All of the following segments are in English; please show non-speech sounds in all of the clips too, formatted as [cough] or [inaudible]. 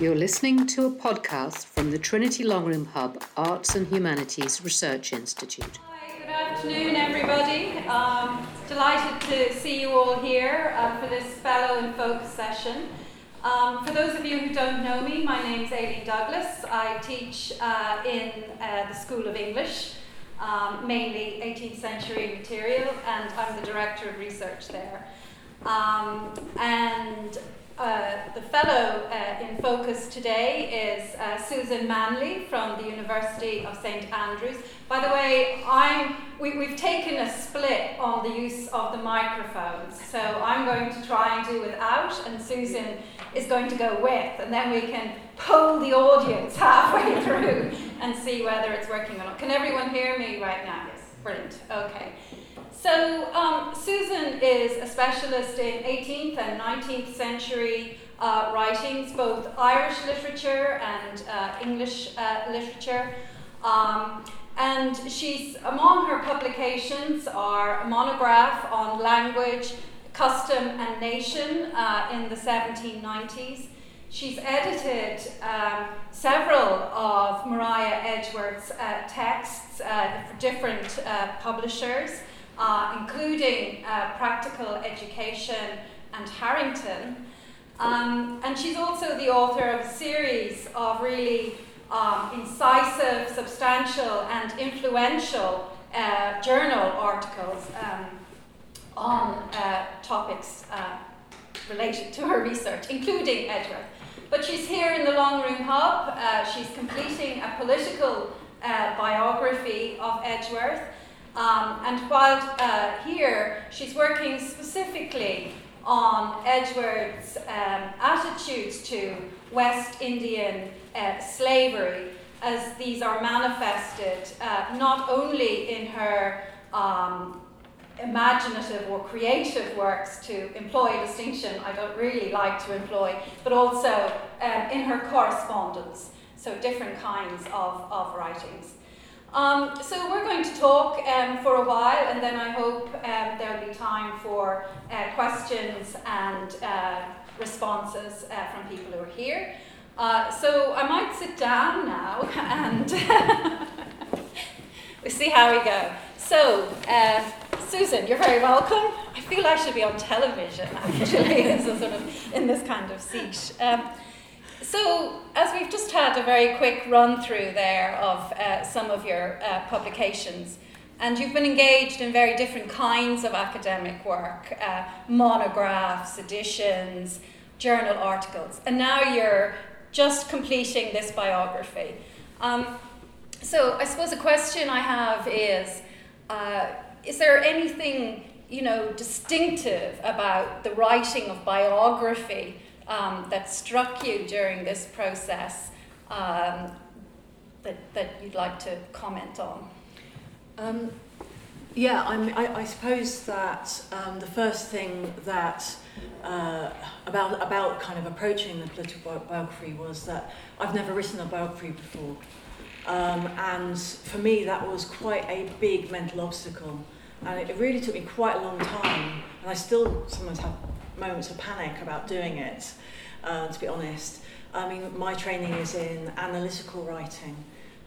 You're listening to a podcast from the Trinity Long Room Hub Arts and Humanities Research Institute. Hi, good afternoon, everybody. Um, delighted to see you all here uh, for this Fellow and Focus session. Um, for those of you who don't know me, my name is Aileen Douglas. I teach uh, in uh, the School of English, um, mainly 18th century material, and I'm the Director of Research there. Um, and uh, the fellow uh, in focus today is uh, Susan Manly from the University of St Andrews. By the way, I'm, we, have taken a split on the use of the microphones, so I'm going to try and do without, and Susan is going to go with, and then we can poll the audience halfway [laughs] through and see whether it's working or not. Can everyone hear me right now? Yes. Brilliant. Okay. So, um, Susan is a specialist in 18th and 19th century uh, writings, both Irish literature and uh, English uh, literature. Um, and she's among her publications are a monograph on language, custom, and nation uh, in the 1790s. She's edited um, several of Maria Edgeworth's uh, texts uh, for different publishers uh, including uh, practical education and Harrington. Um, and she's also the author of a series of really um, incisive, substantial, and influential uh, journal articles um, on uh, topics uh, related to her research, including Edgeworth. But she's here in the Long Room Hub. Uh, she's completing a political biography of Edgeworth. Um, and while uh, here, she's working specifically on Edgeworth's um, attitudes to West Indian uh, slavery, as these are manifested uh, not only in her um, imaginative or creative works to employ a distinction I don't really like to employ, but also um, in her correspondence, so different kinds of, of writings. Um, so we're going to talk um, for a while, and then I hope um, there'll be time for uh, questions and uh, responses uh, from people who are here. Uh, so I might sit down now, and [laughs] we'll see how we go. So, uh, Susan, you're very welcome. I feel I should be on television actually, [laughs] in this kind of seat. So, as we've just had a very quick run through there of uh, some of your uh, publications, and you've been engaged in very different kinds of academic work uh, monographs, editions, journal articles, and now you're just completing this biography. Um, so, I suppose a question I have is uh, Is there anything you know, distinctive about the writing of biography? Um, that struck you during this process um, that, that you'd like to comment on? Um, yeah, I, I suppose that um, the first thing that uh, about about kind of approaching the political biography was that I've never written a biography before, um, and for me that was quite a big mental obstacle, and it really took me quite a long time, and I still sometimes have moments of panic about doing it, uh, to be honest. I mean, my training is in analytical writing,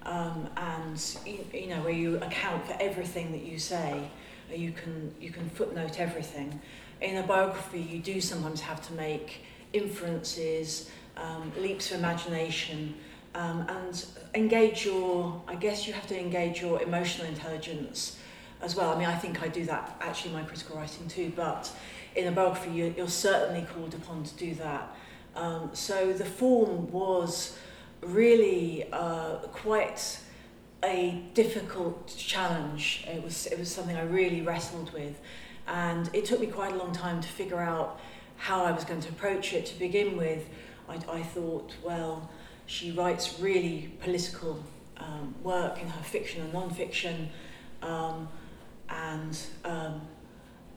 um, and you, you know where you account for everything that you say. You can you can footnote everything. In a biography, you do sometimes have to make inferences, um, leaps of imagination, um, and engage your. I guess you have to engage your emotional intelligence as well. I mean, I think I do that actually in my critical writing too, but in a biography, you're, you're certainly called upon to do that. Um, so the form was really uh, quite a difficult challenge. It was, it was something I really wrestled with. And it took me quite a long time to figure out how I was going to approach it. To begin with, I, I thought, well, she writes really political um, work in her fiction and non-fiction. Um, and um,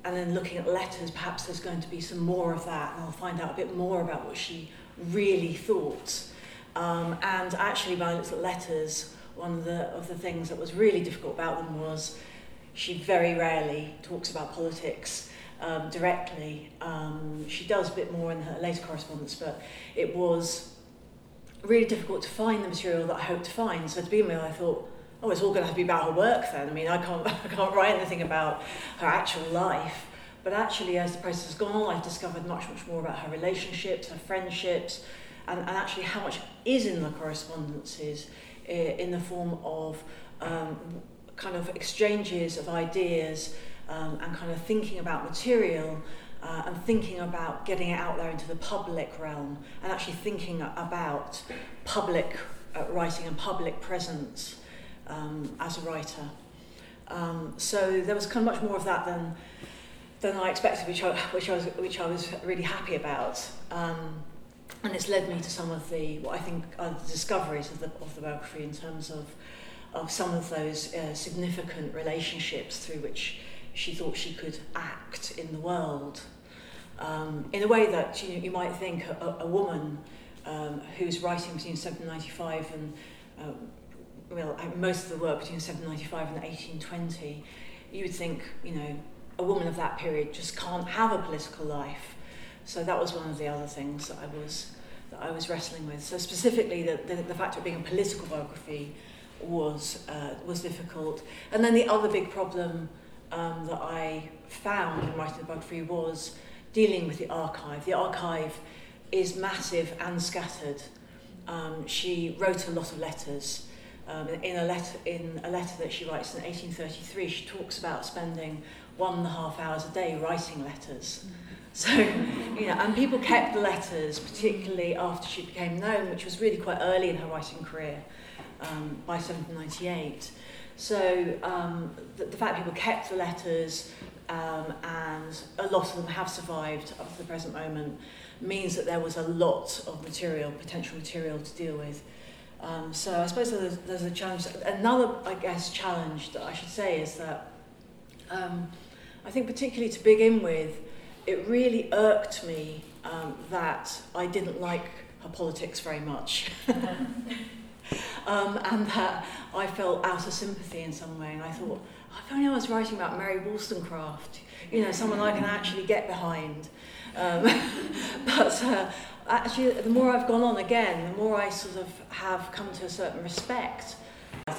and then looking at letters, perhaps there's going to be some more of that, and I'll find out a bit more about what she really thought. Um, and actually, when I looked at letters, one of the, of the things that was really difficult about them was she very rarely talks about politics um, directly. Um, she does a bit more in her later correspondence, but it was really difficult to find the material that I hoped to find. So to begin with, I thought, oh, it's all going to have to be about her work then. I mean, I can't, [laughs] I can't write anything about her actual life. But actually, as the process has gone on, I've discovered much, much more about her relationships, her friendships, and, and actually how much is in the correspondences in the form of um, kind of exchanges of ideas um, and kind of thinking about material uh, and thinking about getting it out there into the public realm and actually thinking about public uh, writing and public presence um, as a writer. Um, so there was kind of much more of that than than I expected, which I, which I was which I was really happy about. Um, and it's led me to some of the what I think are the discoveries of the of the biography in terms of of some of those uh, significant relationships through which she thought she could act in the world um, in a way that you, you might think a, a woman um, who's writing between 1795 and uh, well, most of the work between 1795 and 1820, you would think, you know, a woman of that period just can't have a political life. So that was one of the other things that I was that I was wrestling with. So specifically, the, the, the fact of being a political biography was uh, was difficult. And then the other big problem um, that I found in writing the biography was dealing with the archive. The archive is massive and scattered. Um, she wrote a lot of letters. Um, in a letter in a letter that she writes in 1833, she talks about spending one and a half hours a day writing letters. So, you know, and people kept the letters, particularly after she became known, which was really quite early in her writing career, um, by 1798. So um, the, the fact people kept the letters um, and a lot of them have survived up to the present moment means that there was a lot of material, potential material to deal with. Um, so I suppose there's, there's a challenge. Another, I guess, challenge that I should say is that um, I think particularly to begin with, it really irked me um, that I didn't like her politics very much. [laughs] um, and that I felt out of sympathy in some way. And I thought, oh, if only I was writing about Mary Wollstonecraft, you know, someone I can actually get behind. Um, [laughs] but uh, actually, the more I've gone on again, the more I sort of have come to a certain respect.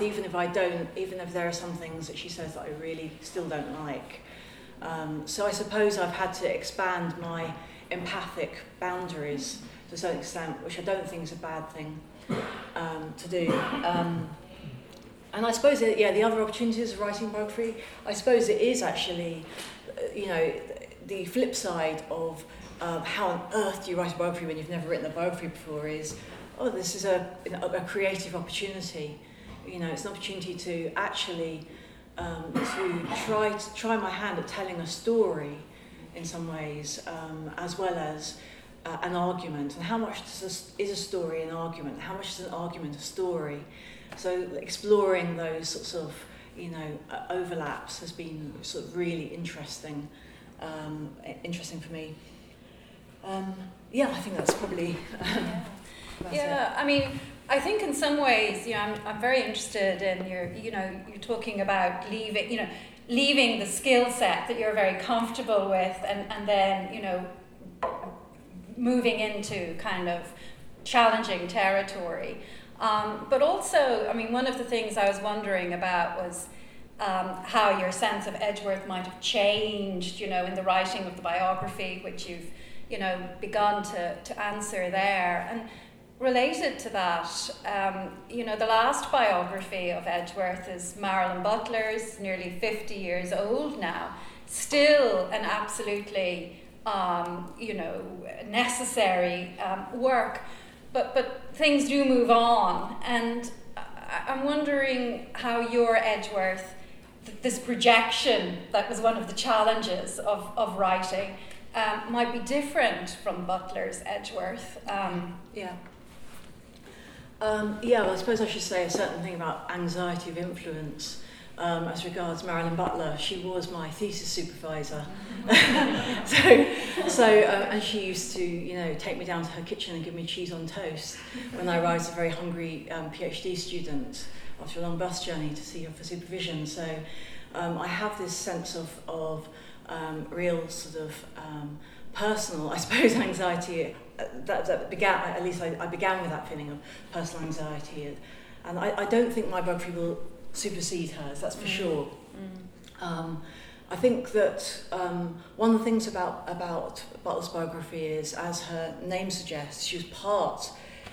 Even if I don't, even if there are some things that she says that I really still don't like. Um, so I suppose I've had to expand my empathic boundaries to certain extent, which I don't think is a bad thing um, to do. Um, and I suppose, that, yeah, the other opportunities of writing biography, I suppose it is actually, uh, you know, the flip side of um, how on earth do you write a biography when you've never written a biography before is, oh, this is a, a creative opportunity. You know, it's an opportunity to actually um, to try to try my hand at telling a story in some ways, um, as well as uh, an argument. And how much does a, is a story an argument? How much is an argument a story? So exploring those sorts of you know uh, overlaps has been sort of really interesting, um, interesting for me. Um, yeah, I think that's probably. [laughs] yeah, yeah I mean I think in some ways, you know, I'm, I'm very interested in your, you know, you're talking about leaving, you know, leaving the skill set that you're very comfortable with and, and then, you know, moving into kind of challenging territory. Um, but also, I mean, one of the things I was wondering about was um, how your sense of Edgeworth might have changed, you know, in the writing of the biography, which you've, you know, begun to, to answer there. And related to that, um, you know, the last biography of Edgeworth is Marilyn Butler's, nearly 50 years old now. Still an absolutely, um, you know, necessary um, work. But, but things do move on. And I'm wondering how your Edgeworth, this projection that was one of the challenges of, of writing, um, might be different from Butler's Edgeworth. Um, yeah. Um, yeah, well, I suppose I should say a certain thing about anxiety of influence. Um, as regards Marilyn Butler, she was my thesis supervisor. [laughs] so, so uh, and she used to, you know, take me down to her kitchen and give me cheese on toast when I arrived as a very hungry um, PhD student after a long bus journey to see her for supervision. So, um, I have this sense of of um, real sort of um, personal, I [laughs] suppose, anxiety uh, that, that began, at least I, I began with that feeling of personal anxiety. And I, I don't think my biography will supersede hers, that's for mm. sure. Mm. Um, I think that um, one of the things about, about Butler's biography is, as her name suggests, she was part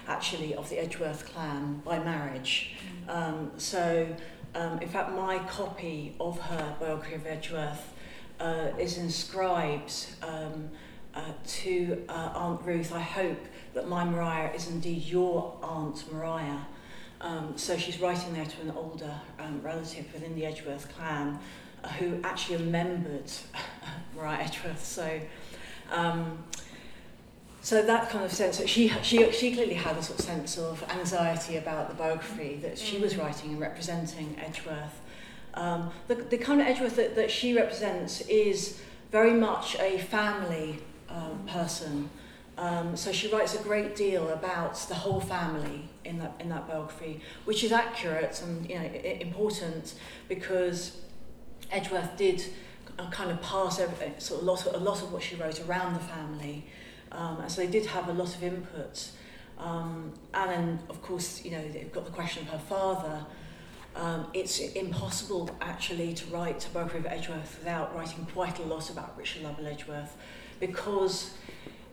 actually of the Edgeworth clan by marriage. Mm. Um, so, um, in fact, my copy of her biography of Edgeworth uh, is inscribed um, uh, to uh, Aunt Ruth. I hope that my Maria is indeed your Aunt Maria. Um, so she's writing there to an older um, relative within the Edgeworth clan uh, who actually remembered [laughs] Maria Edgeworth. So, um, so that kind of sense she, she, she clearly had a sort of sense of anxiety about the biography that she was mm. writing and representing Edgeworth. Um, the, the kind of Edgeworth that, that she represents is very much a family um, person. Um, so she writes a great deal about the whole family in that in that biography, which is accurate and you know important because Edgeworth did kind of pass every, sort of lot of, a lot of what she wrote around the family, um, and so they did have a lot of input. Um, and then, of course, you know, they've got the question of her father. Um, it's impossible actually to write a biography of Edgeworth without writing quite a lot about Richard Lovell Edgeworth because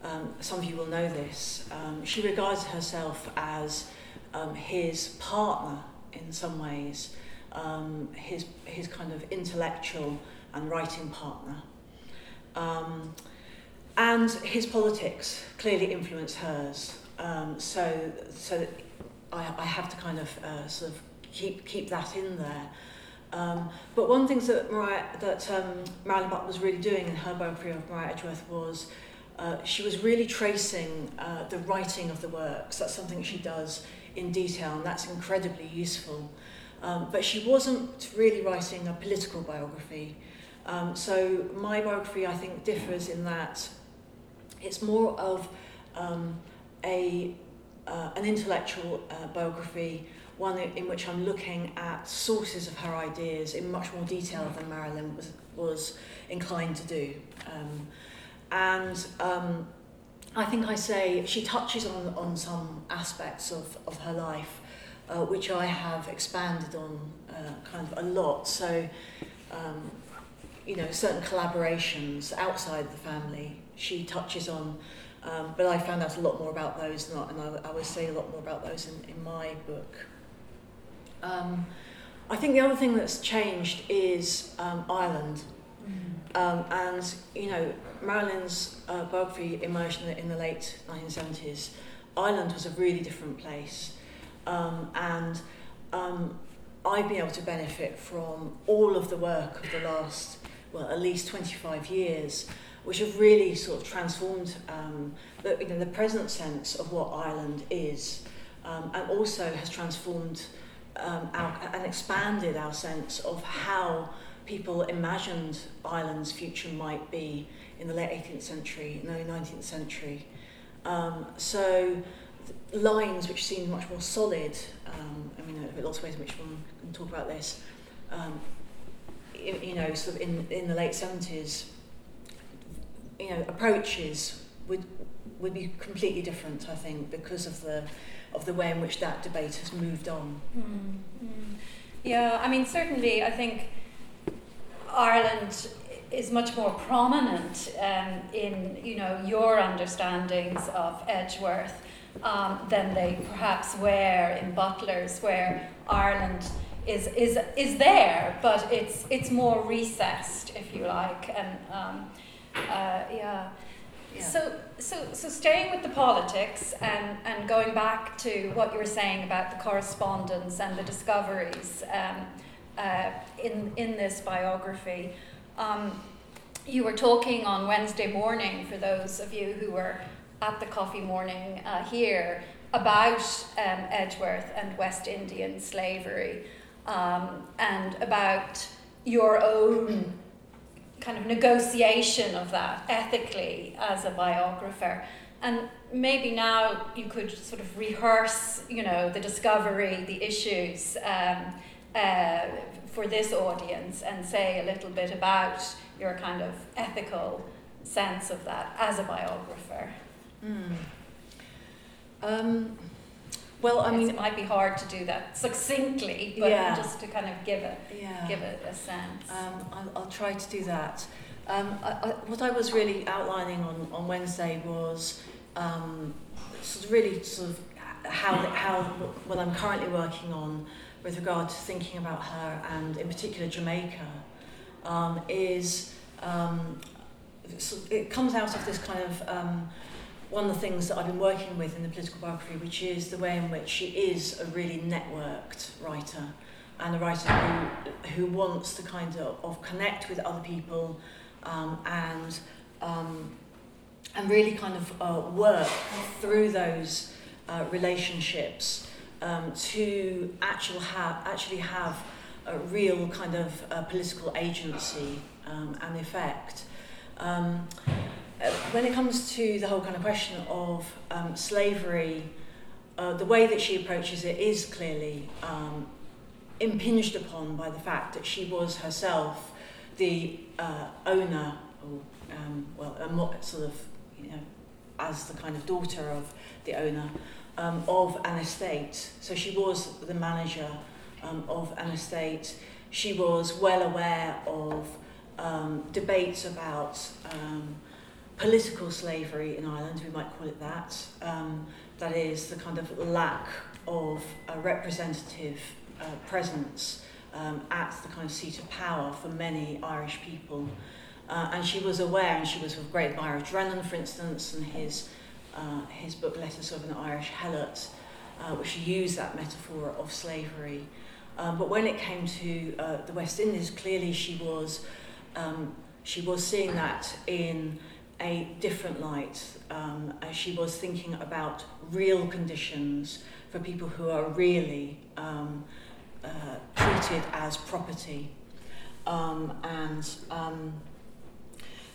um, some of you will know this, um, she regards herself as um, his partner in some ways, um, his, his kind of intellectual and writing partner. Um, and his politics clearly influence hers. Um, so so I, I have to kind of uh, sort of keep, keep that in there. Um, but one things that, Maria, that um, Marilyn was really doing in her biography of Maria Edgeworth was uh, she was really tracing uh, the writing of the works. That's something she does in detail, and that's incredibly useful. Um, but she wasn't really writing a political biography. Um, so my biography, I think, differs in that it's more of um, a, uh, an intellectual uh, biography one in which I'm looking at sources of her ideas in much more detail than Marilyn was, was inclined to do. Um, and um, I think I say she touches on, on some aspects of, of her life, uh, which I have expanded on uh, kind of a lot. So, um, you know, certain collaborations outside the family she touches on, um, but I found out a lot more about those, and I, and I, I would say a lot more about those in, in my book. Um, I think the other thing that's changed is um, Ireland. Mm. Um, and, you know, Marilyn's uh, biography emerged in the, in the late 1970s. Ireland was a really different place. Um, and um, I've been able to benefit from all of the work of the last, well, at least 25 years, which have really sort of transformed um, the, you know, the present sense of what Ireland is, um, and also has transformed um, our, and expanded our sense of how people imagined Ireland's future might be in the late 18th century, in early 19th century. Um, so lines which seemed much more solid, um, I mean, there are lots of ways in which one can talk about this, um, you know, sort of in, in the late 70s, you know, approaches would, would be completely different, I think, because of the of the way in which that debate has moved on. Mm-hmm. Yeah, I mean, certainly, I think Ireland is much more prominent um, in you know your understandings of Edgeworth um, than they perhaps were in Butler's, where Ireland is is is there, but it's it's more recessed, if you like, and um, uh, yeah. So, so, so staying with the politics and, and going back to what you were saying about the correspondence and the discoveries um, uh, in, in this biography, um, you were talking on Wednesday morning, for those of you who were at the coffee morning uh, here, about um, Edgeworth and West Indian slavery um, and about your own kind of negotiation of that ethically as a biographer. And maybe now you could sort of rehearse, you know, the discovery, the issues um, uh, for this audience and say a little bit about your kind of ethical sense of that as a biographer? Mm. Um, well, I mean, it might be hard to do that succinctly, but yeah. just to kind of give it, yeah. give it a sense. Um, I'll, I'll try to do that. Um, I, I, what I was really outlining on, on Wednesday was um, sort of really sort of how, how what I'm currently working on with regard to thinking about her and in particular Jamaica um, is um, it comes out of this kind of um, one of the things that I've been working with in the political biography, which is the way in which she is a really networked writer and a writer who, who wants to kind of, of connect with other people um, and um, and really kind of uh, work through those uh, relationships um, to actual have actually have a real kind of uh, political agency um, and effect. Um, when it comes to the whole kind of question of um, slavery, uh, the way that she approaches it is clearly um, impinged upon by the fact that she was herself the uh, owner, or um, well, a sort of, you know, as the kind of daughter of the owner um, of an estate. So she was the manager um, of an estate. She was well aware of um, debates about political slavery in Ireland, we might call it that. Um, that is the kind of lack of a representative uh, presence um, at the kind of seat of power for many Irish people. Uh, and she was aware, and she was a great admirer of Drennan, for instance, and his, uh, his book Letters of an Irish Helot, uh, which used that metaphor of slavery. Um, but when it came to uh, the West Indies, clearly she was, um, she was seeing that in a different light um, as she was thinking about real conditions for people who are really um, uh, treated as property. Um, and um,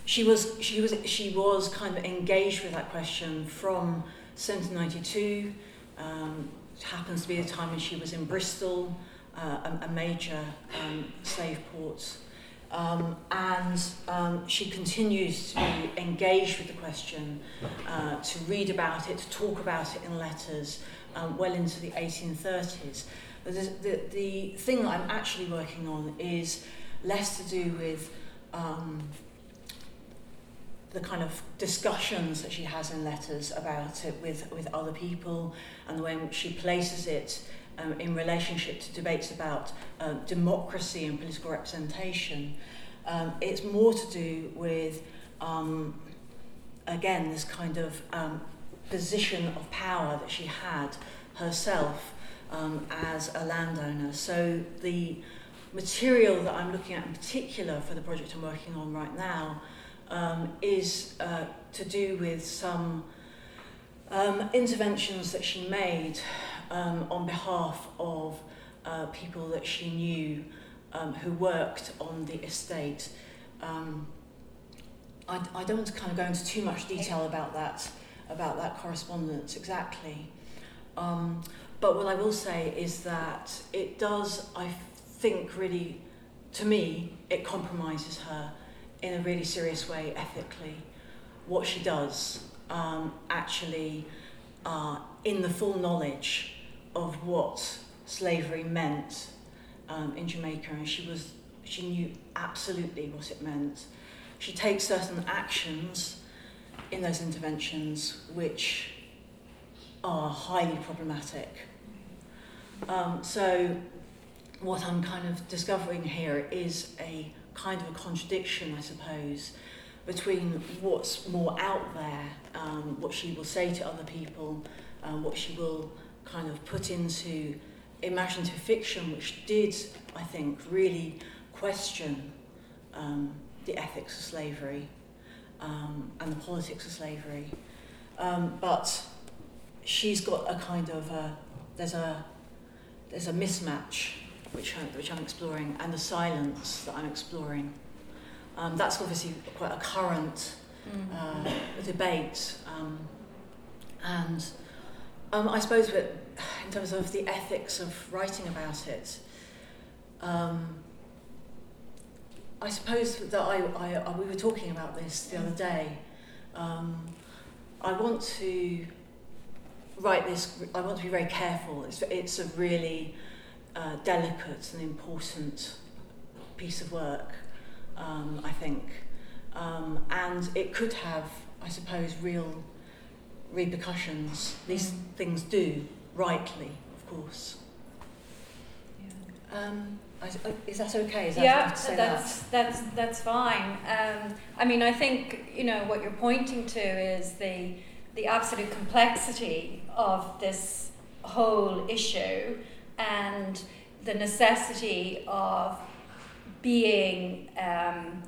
she was she was she was kind of engaged with that question from 1792. Um, it happens to be the time when she was in Bristol, uh, a, a major um, slave port. Um, and um, she continues to be engaged with the question, uh, to read about it, to talk about it in letters, um, well into the 1830s. The, the, the thing that I'm actually working on is less to do with um, the kind of discussions that she has in letters about it with, with other people and the way in which she places it um, in relationship to debates about uh, democracy and political representation. Um, it's more to do with, um, again, this kind of um, position of power that she had herself um, as a landowner. So the material that I'm looking at in particular for the project I'm working on right now um, is uh, to do with some um, interventions that she made um, on behalf of uh, people that she knew um, who worked on the estate. Um, I, I don't want to kind of go into too much detail about that, about that correspondence exactly. Um, but what I will say is that it does, I think, really, to me, it compromises her in a really serious way ethically. What she does um, actually, uh, in the full knowledge of what slavery meant um, in Jamaica, and she was she knew absolutely what it meant. She takes certain actions in those interventions which are highly problematic. Um, so, what I'm kind of discovering here is a kind of a contradiction, I suppose, between what's more out there, um, what she will say to other people, um, what she will kind of put into imaginative fiction, which did, I think, really question um, the ethics of slavery um, and the politics of slavery. Um, but she's got a kind of a, there's a there's a mismatch which I, which I'm exploring and a silence that I'm exploring. Um, that's obviously quite a current mm. uh, debate, um, and um, I suppose that in terms of the ethics of writing about it, um, I suppose that I, I, I we were talking about this the other day. Um, I want to write this. I want to be very careful. It's it's a really uh, delicate and important piece of work. Um, I think, um, and it could have, I suppose, real repercussions. These mm. things do, rightly, of course. Yeah. Um, is that okay? Is that yeah, that's that? that's that's fine. Um, I mean, I think you know what you're pointing to is the the absolute complexity of this whole issue and the necessity of being um,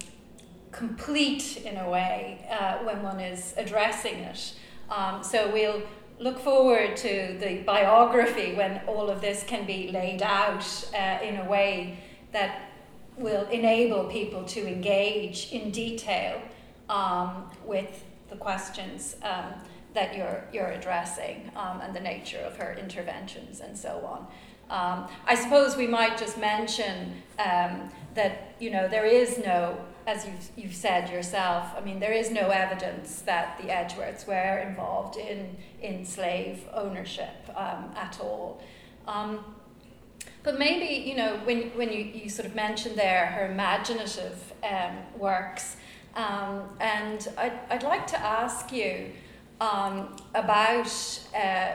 complete in a way uh, when one is addressing it. Um, so we'll look forward to the biography when all of this can be laid out uh, in a way that will enable people to engage in detail um, with the questions um, that you're, you're addressing um, and the nature of her interventions and so on. Um, I suppose we might just mention um, that you know there is no as you've, you've said yourself, I mean, there is no evidence that the Edgeworths were involved in, in slave ownership um, at all. Um, but maybe, you know, when, when you, you sort of mentioned there her imaginative um, works, um, and I'd, I'd like to ask you um, about uh,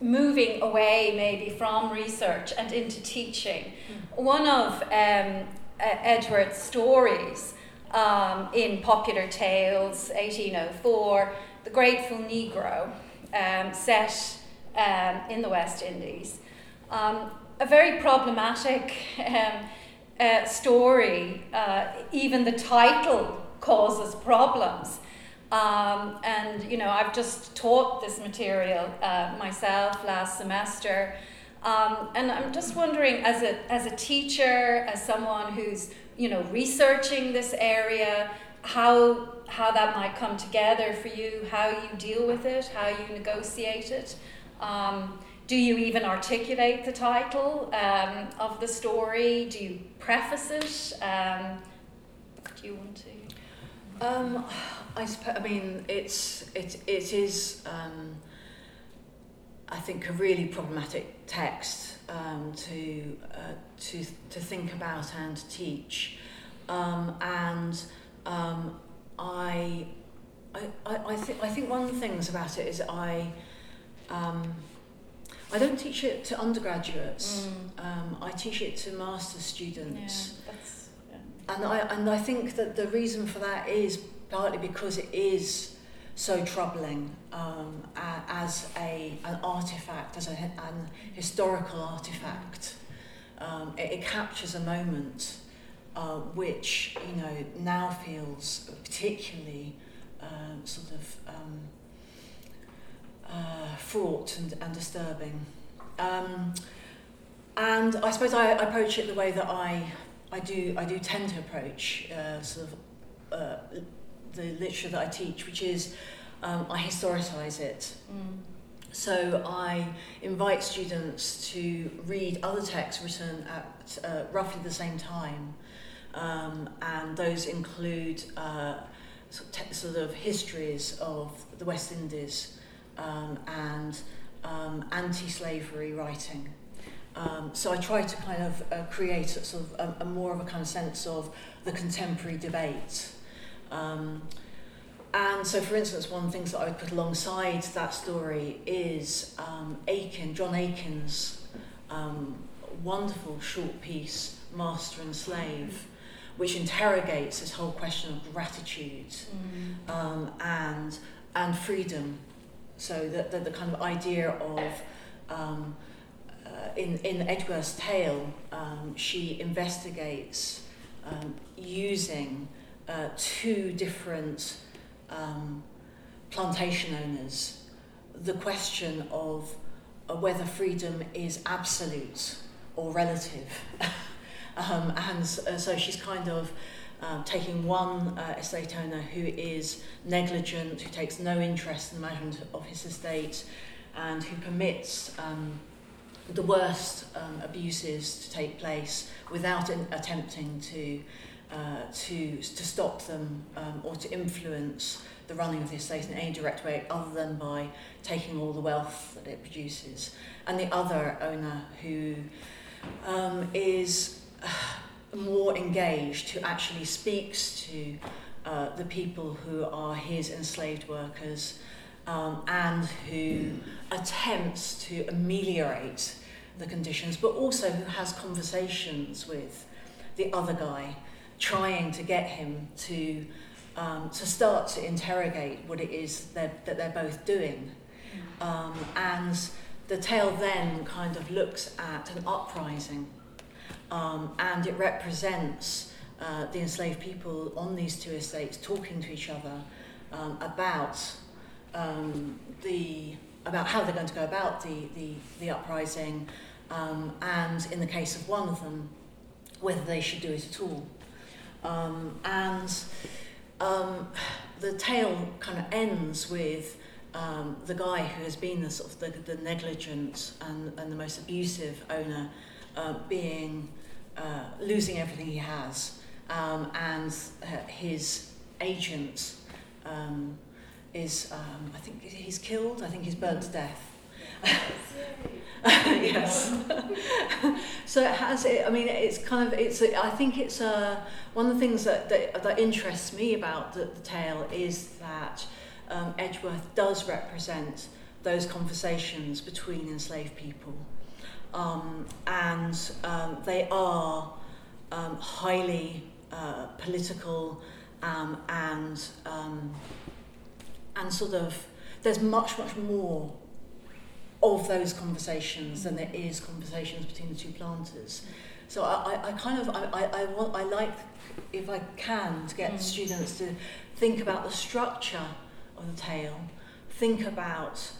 moving away maybe from research and into teaching. Mm. One of um, Edgeworth's stories um, in Popular Tales, 1804, The Grateful Negro, um, set um, in the West Indies. Um, a very problematic um, uh, story. Uh, even the title causes problems. Um, and you know, I've just taught this material uh, myself last semester, um, and I'm just wondering, as a as a teacher, as someone who's you know, researching this area, how how that might come together for you, how you deal with it, how you negotiate it. Um, do you even articulate the title um, of the story? Do you preface it? Um, do you want to? Um, I suppose. I mean, it's it it is. Um, I think a really problematic text um, to uh, to to think about and teach, um, and um, I. I, I, think I think one of the things about it is I um, I don't teach it to undergraduates. Mm. Um, I teach it to master's students. Yeah, yeah. And I and I think that the reason for that is partly because it is so troubling um, as an artifact, as a, an historical artifact. Um, it, it captures a moment uh, which, you know, now feels particularly uh, sort of um, uh, fraught and, and disturbing. Um, and I suppose I, I approach it the way that I, I do I do tend to approach uh, sort of uh, the literature that I teach, which is um, I historicise it. Mm. So I invite students to read other texts written at uh, roughly the same time, um, and those include uh, sort of histories of the West Indies um, and um, anti-slavery writing. Um, so I try to kind of uh, create a sort of a, a more of a kind of sense of the contemporary debate. And so, for instance, one of the things that I would put alongside that story is um, Aikin, John Aikin's um, wonderful short piece, Master and Slave, which interrogates this whole question of gratitude mm. um, and, and freedom. So, the, the, the kind of idea of um, uh, in, in Edgeworth's tale, um, she investigates um, using uh, two different um, plantation owners the question of uh, whether freedom is absolute or relative. [laughs] um, and uh, so she's kind of um, taking one uh, estate owner who is negligent, who takes no interest in the management of his estate, and who permits um, the worst um, abuses to take place without in, attempting to uh, to, to stop them um, or to influence the running of the estate in any direct way other than by taking all the wealth that it produces. And the other owner who um, is uh, more engaged, who actually speaks to uh, the people who are his enslaved workers um, and who attempts to ameliorate the conditions, but also who has conversations with the other guy, trying to get him to um, to start to interrogate what it is they're, that they're both doing. Um, and the tale then kind of looks at an uprising um, and it represents uh, the enslaved people on these two estates talking to each other um, about um, the about how they're going to go about the, the, the uprising um, and in the case of one of them whether they should do it at all um, and um, the tale kind of ends with um, the guy who has been the sort of the, the negligent and, and the most abusive owner uh, being uh, losing everything he has um, and uh, his agent um, is um, I think he's killed I think he's burnt to death [laughs] yes. [laughs] so it has. It, I mean, it's kind of. It's. I think it's uh, one of the things that that, that interests me about the, the tale is that um, Edgeworth does represent those conversations between enslaved people, um, and um, they are um, highly uh, political um, and um, and sort of. There's much much more of those conversations than there is conversations between the two planters. So I, I, I kind of, I, I, I, want, I like, if I can, to get mm. students to think about the structure of the tale, think about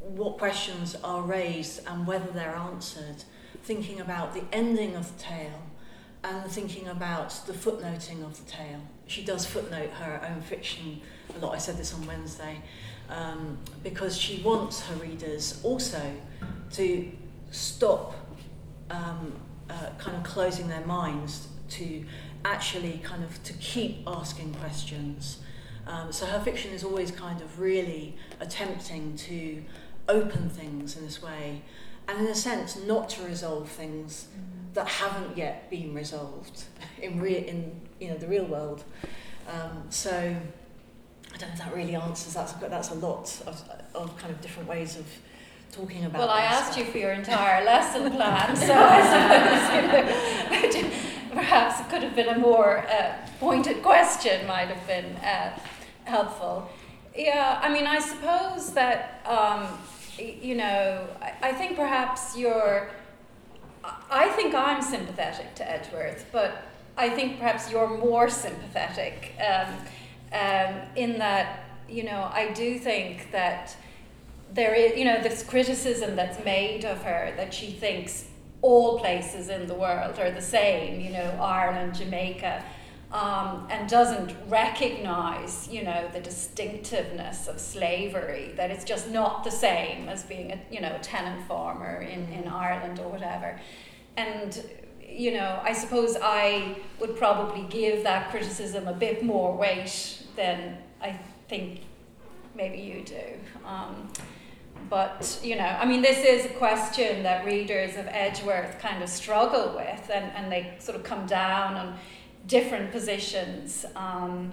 what questions are raised and whether they're answered, thinking about the ending of the tale, and thinking about the footnoting of the tale. She does footnote her own fiction a lot. I said this on Wednesday um, because she wants her readers also to stop um, uh, kind of closing their minds to actually kind of to keep asking questions. Um, so her fiction is always kind of really attempting to open things in this way and in a sense not to resolve things mm. that haven't yet been resolved in, re- in you know the real world. Um, so I don't know if that really answers. That's that's a lot of, of kind of different ways of talking about. Well, I asked stuff. you for your entire lesson plan, so [laughs] I suppose you [laughs] know, perhaps it could have been a more uh, pointed question. Might have been uh, helpful. Yeah, I mean, I suppose that um, you know, I, I think perhaps you're. I think I'm sympathetic to Edgeworth, but I think perhaps you're more sympathetic. Um, um, in that, you know, I do think that there is, you know, this criticism that's made of her that she thinks all places in the world are the same, you know, Ireland, Jamaica, um, and doesn't recognize, you know, the distinctiveness of slavery, that it's just not the same as being a, you know, a tenant farmer in, in Ireland or whatever. And, you know, I suppose I would probably give that criticism a bit more weight than I think maybe you do. Um, but, you know, I mean, this is a question that readers of Edgeworth kind of struggle with, and, and they sort of come down on different positions. Um,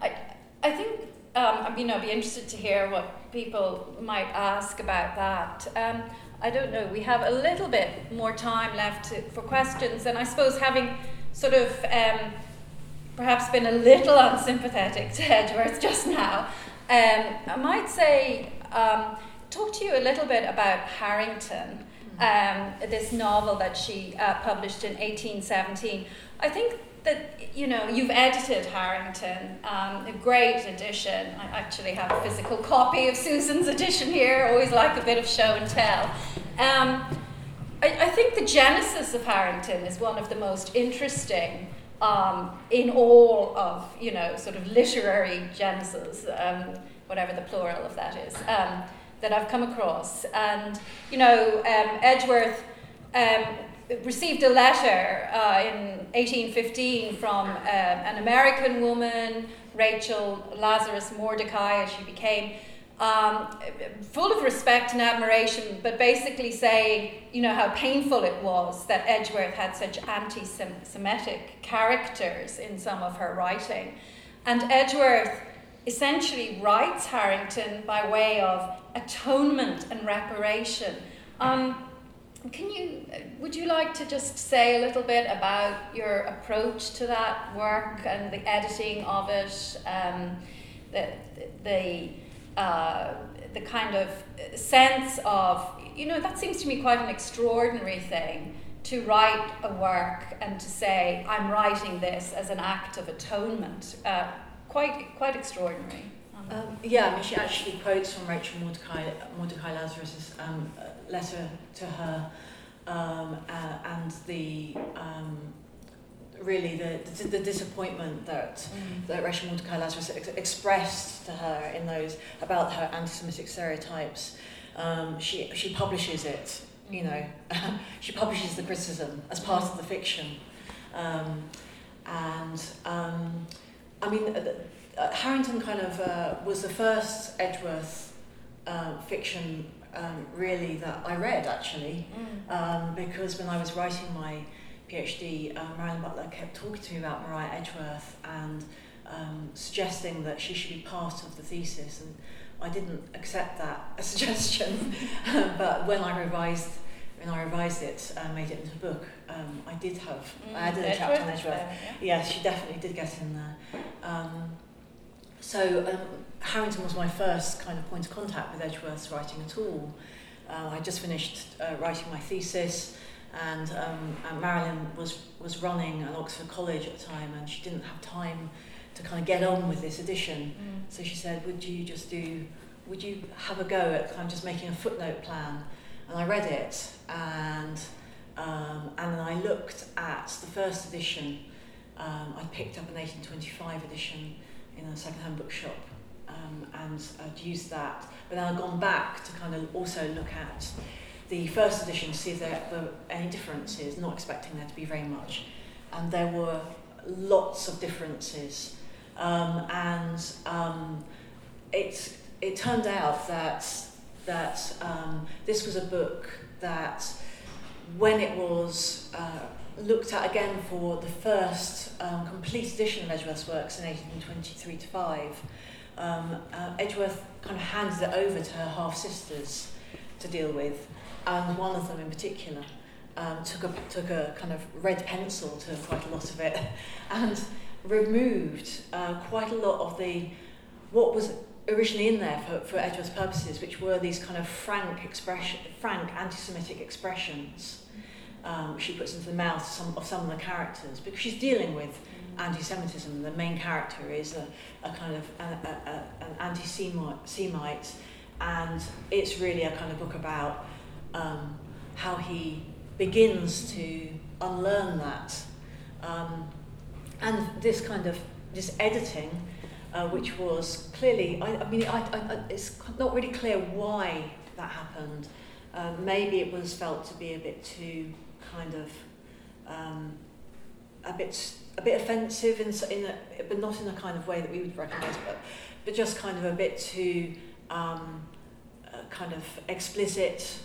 I, I think, um, you know, I'd be interested to hear what people might ask about that. I don't know, we have a little bit more time left to, for questions, and I suppose having sort of um, perhaps been a little unsympathetic to Edgeworth [laughs] just now, um, I might say, um, talk to you a little bit about Harrington, um, this novel that she uh, published in 1817. I think that you know you've edited Harrington, um, a great edition. I actually have a physical copy of Susan's edition here. Always like a bit of show and tell. Um, I, I think the genesis of Harrington is one of the most interesting um, in all of, you know, sort of literary genesis, um, whatever the plural of that is, um, that I've come across. And, you know, um, Edgeworth, received a letter uh, in 1815 from uh, an American woman, Rachel Lazarus Mordecai, as she became, um, full of respect and admiration, but basically saying, you know, how painful it was that Edgeworth had such anti Semitic characters in some of her writing. And Edgeworth essentially writes Harrington by way of atonement and reparation. Um, can you, would you like to just say a little bit about your approach to that work and the editing of it, um, the, the, uh, the kind of sense of, you know, that seems to me quite an extraordinary thing to write a work and to say, I'm writing this as an act of atonement. Uh, quite, quite extraordinary. Um, yeah, I mean, she actually quotes from Rachel Mordecai, Mordecai Lazarus's um, letter to her, um, uh, and the um, really the, the, the disappointment that mm. that Rachel Mordecai Lazarus ex- expressed to her in those about her anti-Semitic stereotypes. Um, she she publishes it, you know, [laughs] she publishes the criticism as part of the fiction, um, and. Um, I mean, uh, uh, Harrington kind of uh, was the first Edgeworth uh, fiction um, really that I read actually, mm. um, because when I was writing my PhD, uh, Marilyn Butler kept talking to me about Maria Edgeworth and um, suggesting that she should be part of the thesis, and I didn't accept that [laughs] suggestion. [laughs] but when I revised when I revised it and uh, made it into a book, um, I did have, mm, I added a chapter on Edgeworth. yeah. yeah, she definitely did get in there. Um, so um, Harrington was my first kind of point of contact with Edgeworth's writing at all. Uh, I just finished uh, writing my thesis and, um, and Marilyn was, was running at Oxford College at the time and she didn't have time to kind of get on with this edition. Mm. So she said, would you just do, would you have a go at kind of just making a footnote plan? And I read it and um, and then I looked at the first edition. Um, I picked up an 1825 edition in a second-hand bookshop um, and I'd used that. But then I'd gone back to kind of also look at the first edition to see if there were any differences, not expecting there to be very much. And there were lots of differences. Um, and um, it, it turned out that that um, this was a book that, when it was uh, looked at again for the first um, complete edition of Edgeworth's works in 1823 to 5, um, uh, Edgeworth kind of handed it over to her half sisters to deal with, and one of them in particular um, took a took a kind of red pencil to quite a lot of it, [laughs] and removed uh, quite a lot of the what was originally in there for, for Edgeworth's purposes, which were these kind of frank expression, frank anti-Semitic expressions um, she puts into the mouth of some, of some of the characters, because she's dealing with anti-Semitism. The main character is a, a kind of a, a, an anti-Semite, and it's really a kind of book about um, how he begins to unlearn that. Um, and this kind of this editing uh, which was clearly, I, I mean, I, I, it's not really clear why that happened. Um, maybe it was felt to be a bit too kind of, um, a bit a bit offensive in, in a, but not in a kind of way that we would recognise, but, but just kind of a bit too um, uh, kind of explicit.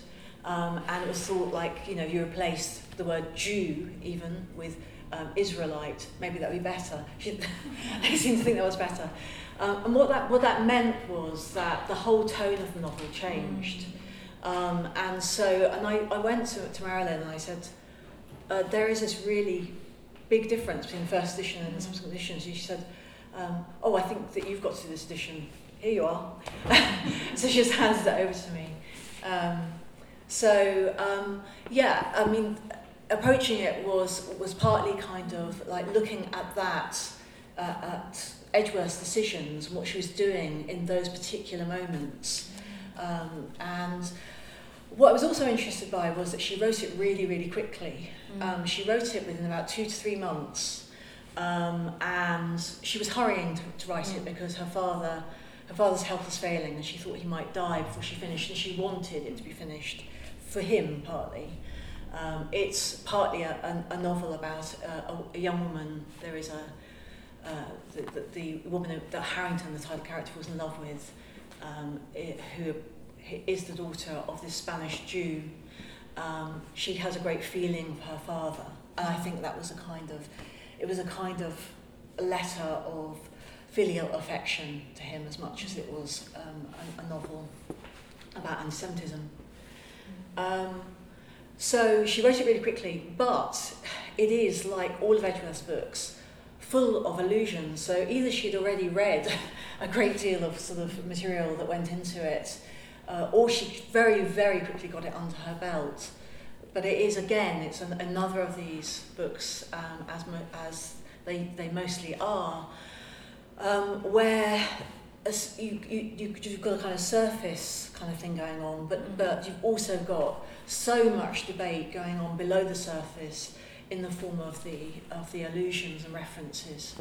Um, and it was thought like, you know, you replaced the word Jew even with um, Israelite, maybe that would be better. [laughs] they seemed to think that was better. Um, and what that, what that meant was that the whole tone of the novel changed. Um, and so, and I, I went to, to Marilyn and I said, uh, there is this really big difference between the first edition and the subsequent editions. And she said, um, oh, I think that you've got to do this edition. Here you are. [laughs] so she just handed it over to me. Um, so, um, yeah, I mean, approaching it was was partly kind of like looking at that uh, at Edgeworth's decisions, what she was doing in those particular moments, um, and what I was also interested by was that she wrote it really, really quickly. Mm. Um, she wrote it within about two to three months, um, and she was hurrying to, to write mm. it because her father, her father's health was failing, and she thought he might die before she finished, and she wanted it to be finished for him partly. Um, it's partly a, a, a novel about uh, a, a young woman. There is a uh, the, the, the woman that Harrington, the title character, was in love with, um, who is the daughter of this Spanish Jew. Um, she has a great feeling for her father, and I think that was a kind of, it was a kind of letter of filial affection to him as much as it was um, a, a novel about anti-Semitism. Um, so she wrote it really quickly, but it is like all of Edgeworth's books, full of allusions. So either she'd already read [laughs] a great deal of sort of material that went into it, uh, or she very, very quickly got it under her belt. But it is again, it's an, another of these books, um, as mo- as they they mostly are, um, where as you, you, you, you've got a kind of surface kind of thing going on, but, mm-hmm. but you've also got so much debate going on below the surface in the form of the, of the allusions and references.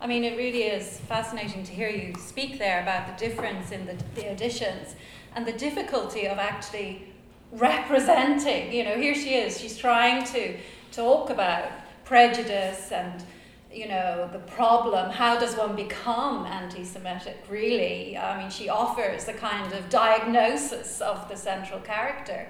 I mean, it really is fascinating to hear you speak there about the difference in the, the additions and the difficulty of actually representing. You know, here she is, she's trying to talk about prejudice and you know, the problem, how does one become anti Semitic, really? I mean, she offers a kind of diagnosis of the central character,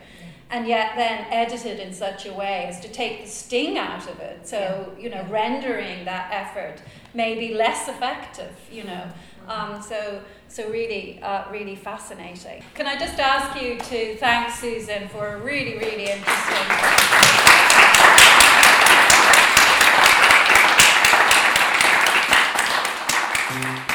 and yet then edited in such a way as to take the sting out of it. So, you know, rendering that effort may be less effective, you know. Um, so, so really, uh, really fascinating. Can I just ask you to thank Susan for a really, really interesting. Thank you.